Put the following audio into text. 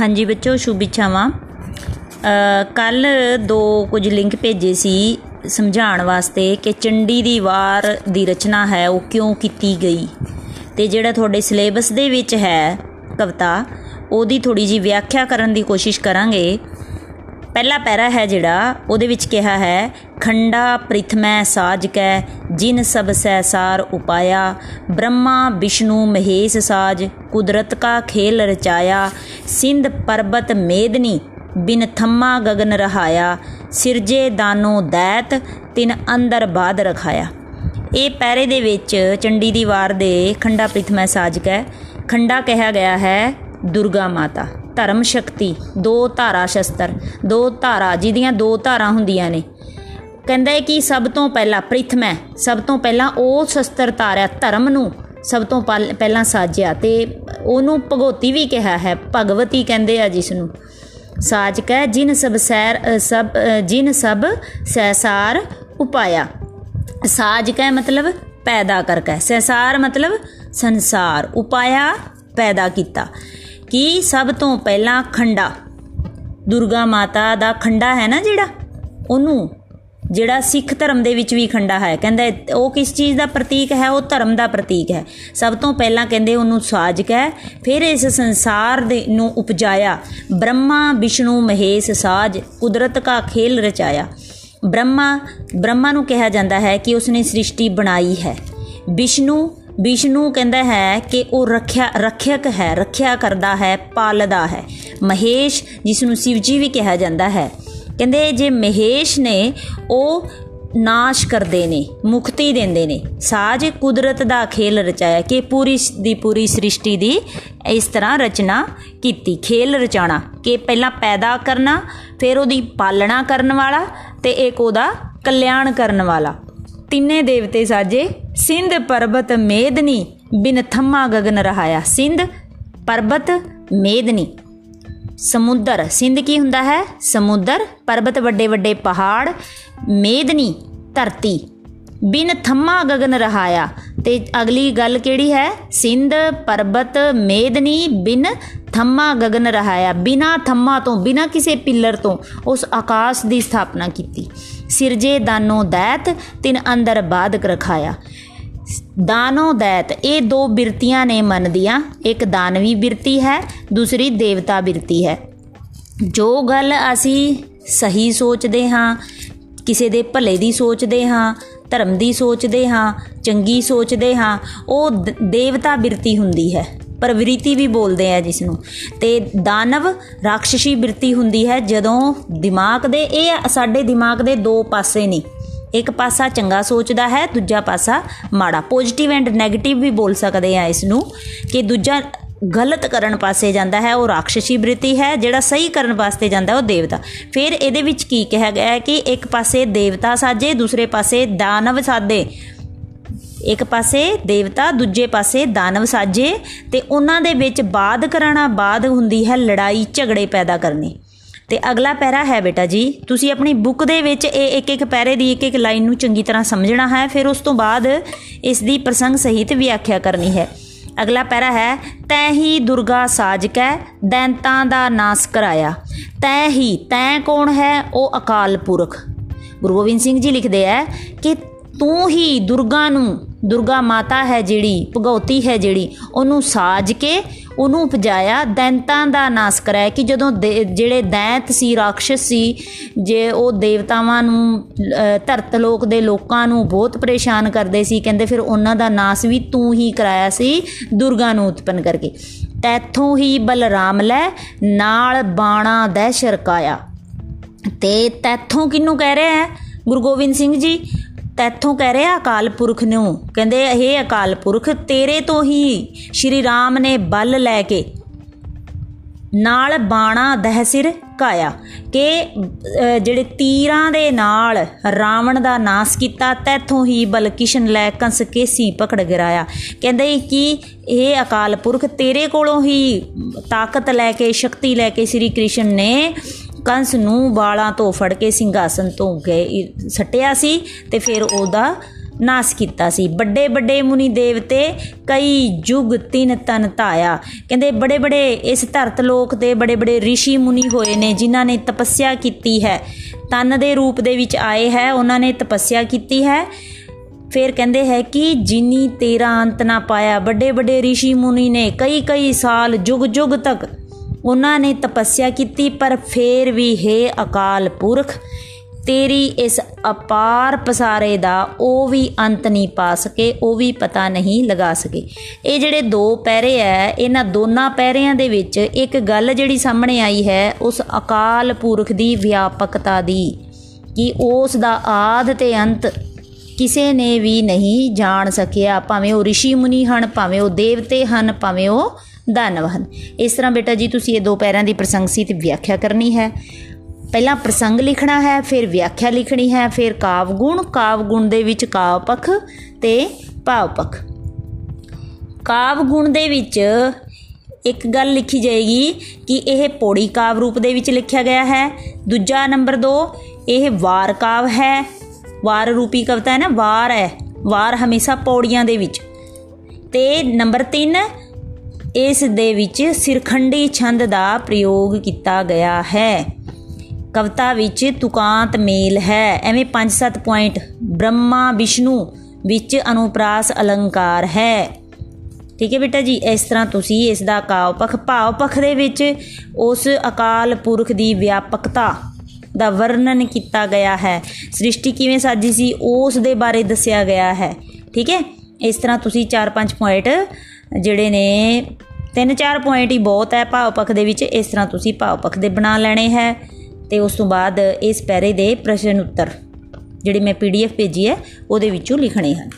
ਹਾਂਜੀ ਬੱਚੋ, ਸ਼ੁਭ ਇੱਛਾਵਾਂ। ਕੱਲ ਦੋ ਕੁਝ ਲਿੰਕ ਭੇਜੇ ਸੀ ਸਮਝਾਉਣ ਵਾਸਤੇ ਕਿ ਚੰਡੀ ਦੀ ਵਾਰ ਦੀ ਰਚਨਾ ਹੈ, ਉਹ ਕਿਉਂ ਕੀਤੀ ਗਈ? ਤੇ ਜਿਹੜਾ ਤੁਹਾਡੇ ਸਿਲੇਬਸ ਦੇ ਵਿੱਚ ਹੈ ਕਵਿਤਾ, ਉਹਦੀ ਥੋੜੀ ਜੀ ਵਿਆਖਿਆ ਕਰਨ ਦੀ ਕੋਸ਼ਿਸ਼ ਕਰਾਂਗੇ। ਪਹਿਲਾ ਪੈਰਾ ਹੈ ਜਿਹੜਾ, ਉਹਦੇ ਵਿੱਚ ਕਿਹਾ ਹੈ, ਖੰਡਾ ਪ੍ਰਿਥਮੈ ਸਾਜਕੈ ਜਿਨ ਸਭ ਸੈਸਾਰ ਉਪਾਇਆ, ਬ੍ਰਹਮਾ, ਵਿਸ਼ਨੂੰ, ਮਹੇਸ਼ ਸਾਜ, ਕੁਦਰਤ ਕਾ ਖੇਲ ਰਚਾਇਆ, ਸਿੰਧ ਪਰਬਤ ਮੇਦਨੀ, ਬਿਨ ਥੰਮਾ ਗगन ਰਹਾਇਆ, ਸਿਰਜੇ ਦਾਨੋ ਦੈਤ, ਤਿਨ ਅੰਦਰ ਬਾਦ ਰਖਾਇਆ। ਇਹ ਪੈਰੇ ਦੇ ਵਿੱਚ ਚੰਡੀ ਦੀ ਵਾਰ ਦੇ ਖੰਡਾ ਪ੍ਰਿਥਮੈ ਸਾਜਕੈ ਖੰਡਾ ਕਿਹਾ ਗਿਆ ਹੈ ਦੁਰਗਾ ਮਾਤਾ। ਧਰਮ ਸ਼ਕਤੀ, ਦੋ ਧਾਰਾ ਸ਼ਸਤਰ, ਦੋ ਧਾਰਾ, ਜਿਹਦੀਆਂ ਦੋ ਧਾਰਾਂ ਹੁੰਦੀਆਂ ਨੇ। ਕਹਿੰਦਾ ਹੈ ਕਿ ਸਭ ਤੋਂ ਪਹਿਲਾਂ ਪ੍ਰਿਥਮੈ ਸਭ ਤੋਂ ਪਹਿਲਾਂ ਉਹ ਸ਼ਸਤਰ ਧਾਰਿਆ ਧਰਮ ਨੂੰ, ਸਭ ਤੋਂ ਪਹਿਲਾਂ ਸਾਜਿਆ ਤੇ ਉਹਨੂੰ ਭਗਵਤੀ ਵੀ ਕਿਹਾ ਹੈ, ਭਗਵਤੀ ਕਹਿੰਦੇ ਆ ਜਿਸ ਨੂੰ। ਸਾਜ ਕੈ ਜਿਨ ਸਭ ਸੈਰ ਸਭ ਜਿਨ ਸਭ ਸੈਸਾਰ ਉਪਾਇਆ। ਸਾਜ ਕੈ ਮਤਲਬ ਪੈਦਾ ਕਰਕੇ, ਸੈਸਾਰ ਮਤਲਬ ਸੰਸਾਰ ਉਪਾਇਆ, ਪੈਦਾ ਕੀਤਾ। ਕੀ ਸਭ ਤੋਂ ਪਹਿਲਾਂ ਖੰਡਾ? ਦੁਰਗਾ ਮਾਤਾ ਦਾ ਖੰਡਾ ਹੈ ਨਾ ਜਿਹੜਾ? ਉਹਨੂੰ, ਜਿਹੜਾ ਸਿੱਖ ਧਰਮ ਦੇ ਵਿੱਚ ਵੀ ਖੰਡਾ ਹੈ। ਕਹਿੰਦਾ ਉਹ ਕਿਸ ਚੀਜ਼ ਦਾ ਪ੍ਰਤੀਕ ਹੈ? ਉਹ ਧਰਮ ਦਾ ਪ੍ਰਤੀਕ ਹੈ। ਸਭ ਤੋਂ ਪਹਿਲਾਂ ਕਹਿੰਦੇ ਉਹਨੂੰ ਸਾਜ ਕੇ ਫਿਰ ਇਸ ਸੰਸਾਰ ਦੇ ਨੂੰ ਉਪਜਾਇਆ ਬ੍ਰਹਮਾ, ਵਿਸ਼ਨੂੰ, ਮਹੇਸ਼, ਸਾਜ, ਕੁਦਰਤ ਦਾ ਖੇਲ ਰਚਾਇਆ। ਬ੍ਰਹਮਾ ਬ੍ਰਹਮਾ ਨੂੰ ਕਿਹਾ ਜਾਂਦਾ ਹੈ ਕਿ ਉਸਨੇ ਸ੍ਰਿਸ਼ਟੀ ਬਣਾਈ ਹੈ। ਵਿਸ਼ਨੂੰ ਵਿਸ਼ਨੂੰ ਕਹਿੰਦਾ ਹੈ ਕਿ ਉਹ ਰੱਖਿਆ ਰੱਖਿਅਕ ਹੈ, ਰੱਖਿਆ ਕਰਦਾ ਹੈ, ਪਾਲਦਾ ਹੈ। ਮਹੇਸ਼ ਜਿਸ ਨੂੰ ਸ਼ਿਵ ਜੀ ਵੀ ਕਿਹਾ ਜਾਂਦਾ ਹੈ, ਕਹਿੰਦੇ ਜੇ ਮਹੇਸ਼ ਨੇ ਉਹ ਨਾਸ਼ ਕਰਦੇ ਨੇ, ਮੁਕਤੀ ਦਿੰਦੇ ਨੇ, ਸਾਜ ਕੁਦਰਤ ਦਾ ਖੇਲ ਰਚਾਇਆ ਕਿ ਪੂਰੀ ਦੀ ਪੂਰੀ ਸ੍ਰਿਸ਼ਟੀ ਦੀ ਇਸ ਤਰ੍ਹਾਂ ਰਚਨਾ ਕੀਤੀ। ਖੇਲ ਰਚਾਣਾ ਕਿ ਪਹਿਲਾਂ ਪੈਦਾ ਕਰਨਾ, ਫਿਰ ਉਹਦੀ ਪਾਲਣਾ ਕਰਨ ਵਾਲਾ ਤੇ ਇੱਕ ਉਹਦਾ ਕਲਿਆਣ ਕਰਨ ਵਾਲਾ। ਤਿੰਨੇ ਦੇਵਤੇ ਸਾਜੇ, ਸਿੰਧ ਪਰਬਤ ਮੇਦਨੀ, ਬਿਨ ਥੰਮਾ ਗगन ਰਹਾਇਆ। ਸਿੰਧ ਪਰਬਤ ਮੇਦਨੀ। ਸਮੁੰਦਰ, ਸਿੰਧ ਕੀ ਹੁੰਦਾ ਹੈ? ਸਮੁੰਦਰ, ਪਰਬਤ ਵੱਡੇ ਵੱਡੇ ਪਹਾੜ, ਮੇਦਨੀ, ਧਰਤੀ। ਬਿਨ ਥੰਮਾ ਗगन ਰਹਾਇਆ। ਤੇ ਅਗਲੀ ਗੱਲ ਕਿਹੜੀ ਹੈ? ਸਿੰਧ, ਪਰਬਤ, ਮੇਦਨੀ ਬਿਨ ਥੰਮਾ ਗगन ਰਹਾਇਆ। ਬਿਨਾ ਥੰਮਾ ਤੋਂ, ਬਿਨਾ ਕਿਸੇ ਪਿੱਲਰ ਤੋਂ ਉਸ ਆਕਾਸ਼ ਦੀ ਸਥਾਪਨਾ ਕੀਤੀ। ਸਿਰਜੇ ਦਾਨੋ ਦੈਤ, ਤਿਨ ਅੰਦਰ ਬਾਦਕ ਰਖਾਇਆ। ਦਾਨੋ ਦੈਤ, ਇਹ ਦੋ ਬਿਰਤੀਆਂ ਨੇ ਮਨ ਦੀਆਂ। ਇੱਕ ਦਾਨਵੀ ਬਿਰਤੀ ਹੈ, ਦੂਸਰੀ ਦੇਵਤਾ ਬਿਰਤੀ ਹੈ। ਜੋ ਗੱਲ ਅਸੀਂ ਸਹੀ ਸੋਚਦੇ ਹਾਂ, ਕਿਸੇ ਦੇ ਭਲੇ ਦੀ ਸੋਚਦੇ ਹਾਂ ਧਰਮ ਦੀ ਸੋਚਦੇ ਹਾਂ, ਚੰਗੀ ਸੋਚਦੇ ਹਾਂ, ਉਹ ਦੇਵਤਾ ਬਿਰਤੀ ਹੁੰਦੀ ਹੈ। ਪ੍ਰਵਿਰਤੀ ਵੀ ਬੋਲਦੇ ਆ ਜਿਸ ਨੂੰ ਤੇ ਦਾਨਵ ਰਾਖਸ਼ੀ ਬਿਰਤੀ ਹੁੰਦੀ ਹੈ, ਜਦੋਂ ਦਿਮਾਗ ਦੇ, ਇਹ ਸਾਡੇ ਦਿਮਾਗ ਦੇ ਦੋ ਪਾਸੇ ਨੇ। ਇੱਕ ਪਾਸਾ ਚੰਗਾ ਸੋਚਦਾ ਹੈ, ਦੂਜਾ ਪਾਸਾ ਮਾੜਾ। ਪੋਜ਼ਿਟਿਵ ਐਂਡ 네ਗੇਟਿਵ ਵੀ ਬੋਲ ਸਕਦੇ ਆ ਇਸ ਨੂੰ ਕਿ ਦੂਜਾ ਗਲਤ ਕਰਨ ਪਾਸੇ ਜਾਂਦਾ ਹੈ, ਉਹ ਰਾਖਸ਼ੀ ਬ੍ਰਿਤੀ ਹੈ, ਜਿਹੜਾ ਸਹੀ ਕਰਨ ਵਾਸਤੇ ਜਾਂਦਾ ਉਹ ਦੇਵਤਾ। ਫਿਰ ਇਹਦੇ ਵਿੱਚ ਕੀ ਕਿਹਾ ਗਿਆ ਹੈ ਕਿ ਇੱਕ ਪਾਸੇ ਦੇਵਤਾ ਸਾਜੇ, ਦੂਸਰੇ ਪਾਸੇ ਦਾਨਵ ਸਾਦੇ। ਇੱਕ ਪਾਸੇ ਦੇਵਤਾ, ਦੂਜੇ ਪਾਸੇ ਦਾਨਵ ਸਾਜੇ ਤੇ ਉਹਨਾਂ ਦੇ ਵਿੱਚ ਬਾਦ ਕਰਾਣਾ ਬਾਦ ਹੁੰਦੀ ਹੈ ਲੜਾਈ, ਝਗੜੇ ਪੈਦਾ ਕਰਨੇ। ਤੇ ਅਗਲਾ ਪੈਰਾ ਹੈ ਬੇਟਾ ਜੀ, ਤੁਸੀਂ ਆਪਣੀ ਬੁੱਕ ਦੇ ਵਿੱਚ ਇਹ ਇੱਕ ਇੱਕ ਪੈਰੇ ਦੀ ਇੱਕ ਇੱਕ ਲਾਈਨ ਨੂੰ ਚੰਗੀ ਤਰ੍ਹਾਂ ਸਮਝਣਾ ਹੈ, ਫਿਰ ਉਸ ਤੋਂ ਬਾਅਦ ਇਸ ਦੀ ਪ੍ਰਸੰਗ ਸਹਿਤ ਵਿਆਖਿਆ ਕਰਨੀ ਹੈ। ਅਗਲਾ ਪੈਰਾ ਹੈ, ਤੈ ਹੀ ਦੁਰਗਾ ਸਾਜਕੈ ਦੈਂਤਾਂ ਦਾ ਨਾਸ ਕਰਾਇਆ। ਤੈ ਹੀ, ਤੈ ਕੌਣ ਹੈ, ਉਹ ਅਕਾਲ ਪੁਰਖ। ਗੁਰੂ ਗੋਬਿੰਦ ਸਿੰਘ ਜੀ ਲਿਖਦੇ ਆ ਕਿ ਤੂੰ ਹੀ ਦੁਰਗਾ ਨੂੰ, ਦੁਰਗਾ ਮਾਤਾ ਹੈ ਜਿਹੜੀ, ਭਗਉਤੀ ਹੈ ਜਿਹੜੀ, ਉਹਨੂੰ ਸਾਜ ਕੇ ਉਹਨੂੰ ਉਪਜਾਇਆ, ਦੈਂਤਾਂ ਦਾ ਨਾਸ ਕਰਾਇਆ ਕਿ ਜਦੋਂ ਜਿਹੜੇ ਦੈਂਤ ਸੀ, ਰਾਖਸ਼ ਸੀ, ਜੇ ਉਹ ਦੇਵਤਾਵਾਂ ਨੂੰ ਧਰਤ ਲੋਕ ਦੇ ਲੋਕਾਂ ਨੂੰ ਬਹੁਤ ਪਰੇਸ਼ਾਨ ਕਰਦੇ ਸੀ, ਕਹਿੰਦੇ ਫਿਰ ਉਹਨਾਂ ਦਾ ਨਾਸ ਵੀ ਤੂੰ ਹੀ ਕਰਾਇਆ ਸੀ, ਦੁਰਗਾ ਨੂੰ ਉਤਪਨ ਕਰਕੇ। ਤੈਥੋਂ ਹੀ ਬਲਰਾਮ ਲੈ, ਨਾਲ ਬਾਣਾ ਦਹਿ ਸ਼ਰਕਾਇਆ ਤੇ ਤੈਥੋਂ ਕਿੰਨੂੰ ਕਹਿ ਰਿਹਾ ਹੈ? ਗੁਰੂ ਗੋਬਿੰਦ ਸਿੰਘ ਜੀ ਤੈਥੋਂ ਕਹਿ ਰਿਹਾ ਅਕਾਲ ਪੁਰਖ ਨੂੰ। ਕਹਿੰਦੇ, ਇਹ ਅਕਾਲ ਪੁਰਖ ਤੇਰੇ ਤੋਂ ਹੀ ਸ਼੍ਰੀ ਰਾਮ ਨੇ ਬਲ ਲੈ ਕੇ ਨਾਲ ਬਾਣਾ ਦਹਸਿਰ ਕਾਇਆ ਕਿ ਜਿਹੜੇ ਤੀਰਾਂ ਦੇ ਨਾਲ ਰਾਵਣ ਦਾ ਨਾਸ ਕੀਤਾ ਤੈਥੋਂ ਹੀ ਬਲਕਿਸ਼ਨ ਲੈ ਕੰਸ ਕੇਸੀ ਪਕੜ ਗਿਰਾਇਆ। ਕਹਿੰਦੇ ਕਿ ਇਹ ਅਕਾਲ ਪੁਰਖ ਤੇਰੇ ਕੋਲੋਂ ਹੀ ਤਾਕਤ ਲੈ ਕੇ, ਸ਼ਕਤੀ ਲੈ ਕੇ ਸ੍ਰੀ ਕ੍ਰਿਸ਼ਨ ਨੇ ਕੰਸ ਨੂੰ ਵਾਲਾਂ ਤੋਂ ਫੜ ਕੇ ਸਿੰਘਾਸਨ ਤੋਂ ਗਏ ਸੱਟਿਆ ਸੀ ਤੇ ਫਿਰ ਉਹਦਾ ਨਾਸ ਕੀਤਾ ਸੀ ਵੱਡੇ ਵੱਡੇ ਮੁਨੀ ਦੇਵਤੇ ਕਈ ਯੁਗ ਤਿੰਨ ਤਨ ਧਾਇਆ ਕਹਿੰਦੇ ਬੜੇ ਬੜੇ ਇਸ ਧਰਤ ਲੋਕ ਤੇ ਬੜੇ ਬੜੇ ઋષਿ ਮੁਨੀ ਹੋਏ ਨੇ ਜਿਨ੍ਹਾਂ ਨੇ ਤਪੱਸਿਆ ਕੀਤੀ ਹੈ ਤਨ ਦੇ ਰੂਪ ਦੇ ਵਿੱਚ ਆਏ ਹੈ ਉਹਨਾਂ ਨੇ ਤਪੱਸਿਆ ਕੀਤੀ ਹੈ ਫਿਰ ਕਹਿੰਦੇ ਹੈ ਕਿ ਜਿਨੀ ਤੇਰਾ ਅੰਤ ਨਾ ਪਾਇਆ ਵੱਡੇ ਵੱਡੇ ઋષਿ ਮੁਨੀ ਨੇ ਕਈ ਕਈ ਸਾਲ ਜੁਗ ਜੁਗ ਤੱਕ ਉਹਨਾਂ ਨੇ ਤਪੱਸਿਆ ਕੀਤੀ, ਪਰ ਫੇਰ ਵੀ ਹੈ ਅਕਾਲ ਪੁਰਖ, ਤੇਰੀ ਇਸ ਅਪਾਰ ਪਸਾਰੇ ਦਾ ਉਹ ਵੀ ਅੰਤ ਨਹੀਂ ਪਾ ਸਕੇ, ਉਹ ਵੀ ਪਤਾ ਨਹੀਂ ਲਗਾ ਸਕੇ। ਇਹ ਜਿਹੜੇ ਦੋ ਪੈਰੇ ਐ, ਇਹਨਾਂ ਦੋਨਾਂ ਪੈਰਿਆਂ ਦੇ ਵਿੱਚ ਇੱਕ ਗੱਲ ਜਿਹੜੀ ਸਾਹਮਣੇ ਆਈ ਹੈ, ਉਸ ਅਕਾਲ ਪੁਰਖ ਦੀ ਵਿਆਪਕਤਾ ਦੀ, ਕਿ ਉਸ ਦਾ ਆਦ ਤੇ ਅੰਤ ਕਿਸੇ ਨੇ ਵੀ ਨਹੀਂ ਜਾਣ ਸਕਿਆ। ਭਾਵੇਂ ਉਹ ઋષਿ ਮੁਨੀ ਹਨ, ਭਾਵੇਂ ਉਹ ਦੇਵਤੇ ਹਨ, ਭਾਵੇਂ ਉਹ ਦਾਨਵ ਹਨ ਇਸ ਤਰ੍ਹਾਂ ਬੇਟਾ ਜੀ, ਤੁਸੀਂ ਇਹ ਦੋ ਪੈਰਾਂ ਦੀ ਪ੍ਰਸੰਗਸੀ ਤੇ ਵਿਆਖਿਆ ਕਰਨੀ ਹੈ। ਪਹਿਲਾਂ ਪ੍ਰਸੰਗ ਲਿਖਣਾ ਹੈ, ਫਿਰ ਵਿਆਖਿਆ ਲਿਖਣੀ ਹੈ, ਫਿਰ ਕਾਵ ਗੁਣ ਕਾਵ ਗੁਣ ਦੇ ਵਿੱਚ ਕਾਵ ਪਖ ਤੇ ਭਾਵ ਪਖ ਕਾਵ ਗੁਣ ਦੇ ਵਿੱਚ ਇੱਕ ਗੱਲ ਲਿਖੀ ਜਾਏਗੀ ਕਿ ਇਹ ਪੌੜੀ ਕਾਵ ਰੂਪ ਦੇ ਵਿੱਚ ਲਿਖਿਆ ਗਿਆ ਹੈ। ਦੂਜਾ ਨੰਬਰ 2 ਇਹ ਵਾਰ ਕਾਵ ਹੈ। ਵਾਰ ਰੂਪੀ ਕਵਿਤਾ ਹੈ ਨਾ, ਵਾਰ ਹੈ। ਵਾਰ ਹਮੇਸ਼ਾ ਪੌੜੀਆਂ ਦੇ ਵਿੱਚ। ਤੇ ਨੰਬਰ 3 ਇਸ ਦੇ ਵਿੱਚ ਸਿਰਖੰਡੀ ਛੰਦ ਦਾ ਪ੍ਰਯੋਗ ਕੀਤਾ ਗਿਆ ਹੈ। ਕਵਿਤਾ ਵਿੱਚ ਤੁਕਾਂਤ ਮੇਲ ਹੈ। ਐਵੇਂ 5-7 ਪੁਆਇੰਟ ਬ੍ਰਹਮਾ ਵਿਸ਼ਨੂੰ ਵਿੱਚ ਅਨੁਪਰਾਸ ਅਲੰਕਾਰ ਹੈ। ਠੀਕ ਹੈ ਬੇਟਾ ਜੀ, ਇਸ ਤਰ੍ਹਾਂ ਤੁਸੀਂ ਇਸ ਦਾ ਕਾਵ ਪਖ ਭਾਵ ਪਖ ਦੇ ਵਿੱਚ ਉਸ ਅਕਾਲ ਪੁਰਖ ਦੀ ਵਿਆਪਕਤਾ ਦਾ ਵਰਣਨ ਕੀਤਾ ਗਿਆ ਹੈ। ਸ੍ਰਿਸ਼ਟੀ ਕਿਵੇਂ ਸਾਜੀ ਸੀ, ਉਸ ਦੇ ਬਾਰੇ ਦੱਸਿਆ ਗਿਆ ਹੈ। ਠੀਕ ਹੈ? ਇਸ ਤਰ੍ਹਾਂ ਤੁਸੀਂ 4-5 ਪੁਆਇੰਟ ਜਿਹੜੇ ਨੇ, ਤਿੰਨ ਚਾਰ ਪੁਆਇੰਟ ਹੀ ਬਹੁਤ ਹੈ ਭਾਵ ਪਖ ਦੇ ਵਿੱਚ, ਇਸ ਤਰ੍ਹਾਂ ਤੁਸੀਂ ਭਾਵ ਪਖ ਦੇ ਬਣਾ ਲੈਣੇ ਹੈ। ਤੇ ਉਸ ਤੋਂ ਬਾਅਦ ਇਸ ਪੈਰੇ ਦੇ ਪ੍ਰਸ਼ਨ ਉੱਤਰ, ਜਿਹੜੇ ਮੈਂ ਪੀਡੀਐਫ ਭੇਜੀ ਹੈ, ਉਹਦੇ ਵਿੱਚੋਂ ਲਿਖਣੇ ਹਨ।